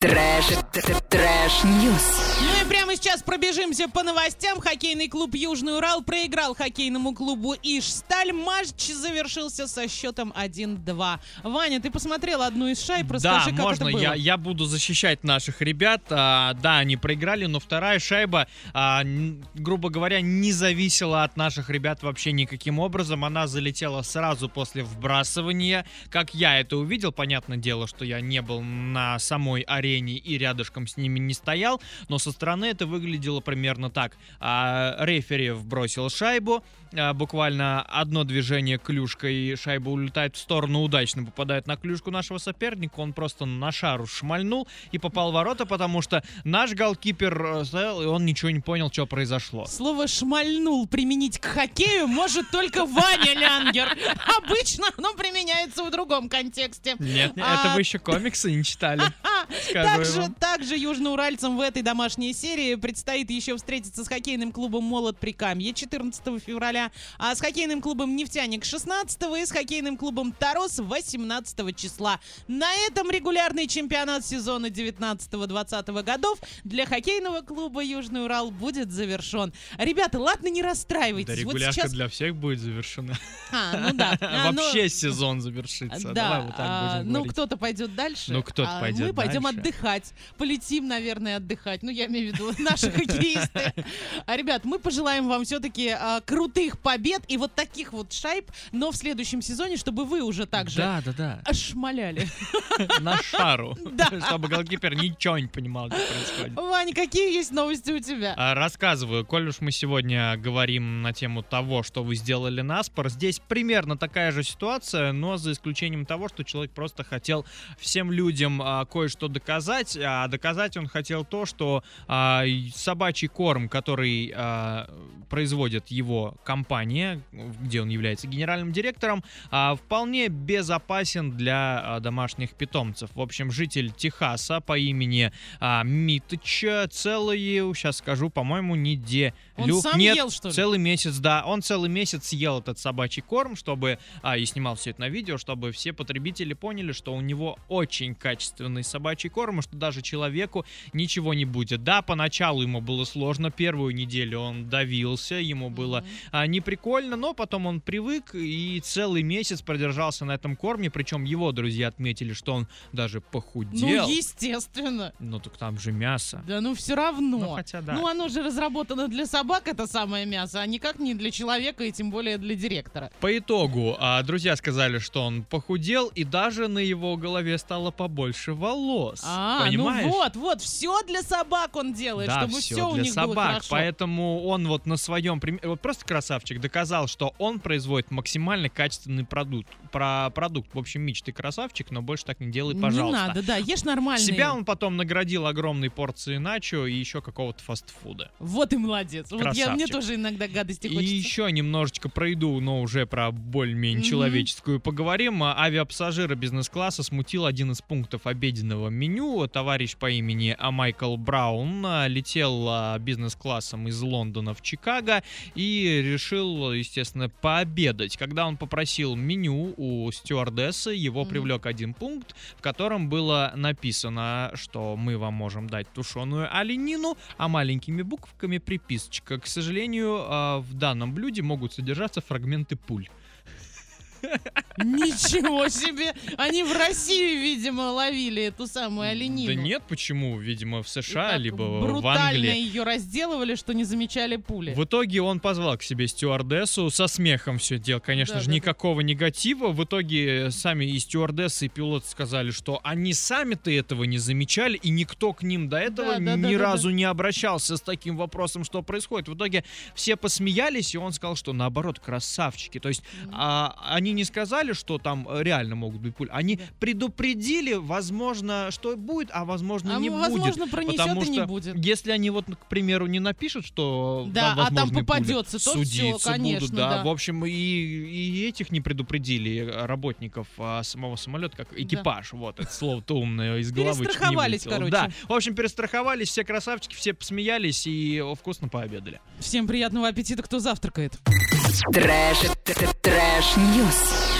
Трэш, трэш-ньюс. Ну и прямо сейчас пробежимся по новостям. Хоккейный клуб «Южный Урал» проиграл хоккейному клубу «Ижсталь». Матч завершился со счетом 1-2. Ваня, ты посмотрел одну из шайб, расскажи, да, как можно, это было. Я, я буду защищать наших ребят. А, да, они проиграли, но вторая шайба, а, грубо говоря, не зависела от наших ребят вообще никаким образом. Она залетела сразу после вбрасывания. Как я это увидел, понятное дело, что я не был на самой арене и рядышком с ними не стоял, но со стороны это выглядело примерно так. А, рефери вбросил шайбу, а, буквально одно движение клюшкой, и шайба улетает в сторону, удачно попадает на клюшку нашего соперника, он просто на шару шмальнул и попал в ворота, потому что наш голкипер э, стоял, и он ничего не понял, что произошло. Слово «шмальнул» применить к хоккею может только Ваня Лянгер. Обычно оно применяется в другом контексте. Нет, А- это вы еще комиксы не читали. Скажу Также, вам. Также южноуральцам в этой домашней серии предстоит еще встретиться с хоккейным клубом «Молот Прикамье» 14 февраля, а с хоккейным клубом «Нефтяник» 16 и с хоккейным клубом «Тарос» 18 числа. На этом регулярный чемпионат сезона 19-20 годов для хоккейного клуба «Южный Урал» будет завершен. Ребята, ладно, не расстраивайтесь. Да, вот регулярка сейчас... для всех будет завершена. А, ну да. А, ну- Вообще сезон завершится. Давай вот так а, ну говорить. кто-то пойдет дальше. Ну, кто-то а пойдет Мы пойдем дальше. отдыхать. Полетим, наверное, отдыхать. Ну, я имею в виду наши хоккеисты. А, Ребят, мы пожелаем вам все-таки крутых побед и вот таких вот шайб, но в следующем сезоне, чтобы вы уже так же Да, да, да. шмаляли. На шару. Да. Чтобы голкипер ничего не понимал, что происходит. Ваня, какие есть новости у тебя? А, Рассказываю, коль уж мы сегодня говорим на тему того, что вы сделали на спор, здесь примерно такая же ситуация, но за исключением того, что человек просто хотел всем людям а, кое-что доказать, а доказать он хотел то, что а, собачий корм, который а, производит его компания, где он является генеральным директором, а, вполне безопасен для а, домашних питомцев. В общем, житель Техаса по имени а, Митыч целые, сейчас скажу, по-моему, неделю. Он сам Нет, ел, что ли? целый месяц, да. Он целый месяц съел этот собачий корм, чтобы, а, и снимал все это на видео, чтобы все потребители поняли, что у него очень качественный собачий корм, и что даже человеку ничего не будет. Да, поначалу ему было сложно, первую неделю он давился, ему было а, не прикольно, но потом он привык и целый месяц продержался на этом корме, причем его друзья отметили, что он даже похудел. Ну, естественно. Ну так там же мясо. Да ну все равно. Ну, хотя да. Ну, оно же разработано для собак, это самое мясо, а никак не для человека и тем более для директора. По итогу, а, друзья сказали, что он похудел, и даже на его голове стало побольше волос. А, Понимаешь? Вот, вот, все для собак он делает, Да, чтобы все все у для них было собак. хорошо. Поэтому он вот на своем примере, вот просто красавчик, доказал, что он производит максимально качественный продукт. Про продукт, в общем, Мич, ты красавчик, но больше так не делай, пожалуйста. Не надо, да, ешь нормально. Себя он потом наградил огромной порцией начо и еще какого-то фастфуда. Вот и молодец. Вот я, мне Красавчик. тоже иногда гадости И хочется. еще немножечко пройду, но уже про более-менее Мгм. человеческую поговорим. А, Авиапассажира бизнес-класса смутил один из пунктов обеденного меню. Товарищ по имени а, Майкл Браун а, летел а, бизнес-классом из Лондона в Чикаго и решил, естественно, пообедать. Когда он попросил меню у стюардессы, его привлек один пункт, в котором было написано, что мы вам можем дать тушеную оленину, а маленькими буквами приписочка. К сожалению, в данном блюде могут содержаться фрагменты пуль. Ничего себе! Они в России, видимо, ловили эту самую оленину. Да нет, почему? Видимо, в США, либо в брутально Англии. ее разделывали, что не замечали пули. В итоге он позвал к себе стюардессу, со смехом все делал, конечно Да, же, да, да. никакого негатива. В итоге сами и стюардессы, и пилот сказали, что они сами-то этого не замечали, и никто к ним до этого Да, да, ни да, да, разу не обращался с таким вопросом, что происходит. В итоге все посмеялись, и он сказал, что наоборот, красавчики. То есть Мгм. а, они не сказали, что там э, реально могут быть пули. Они Да. предупредили, возможно, что будет, а возможно, А не возможно, будет. пронесет Потому и не что будет. если они вот, к примеру, не напишут, что Да, там а там возможны пули, попадется, то судиться конечно, будут, да. да. В общем, и, и этих не предупредили э, работников а, самого самолета, как экипаж. Вот это слово-то умное из головы не Перестраховались, короче. Да, в общем, перестраховались, все красавчики, все посмеялись и о, вкусно пообедали. Всем приятного аппетита, кто завтракает. Trash, trash news.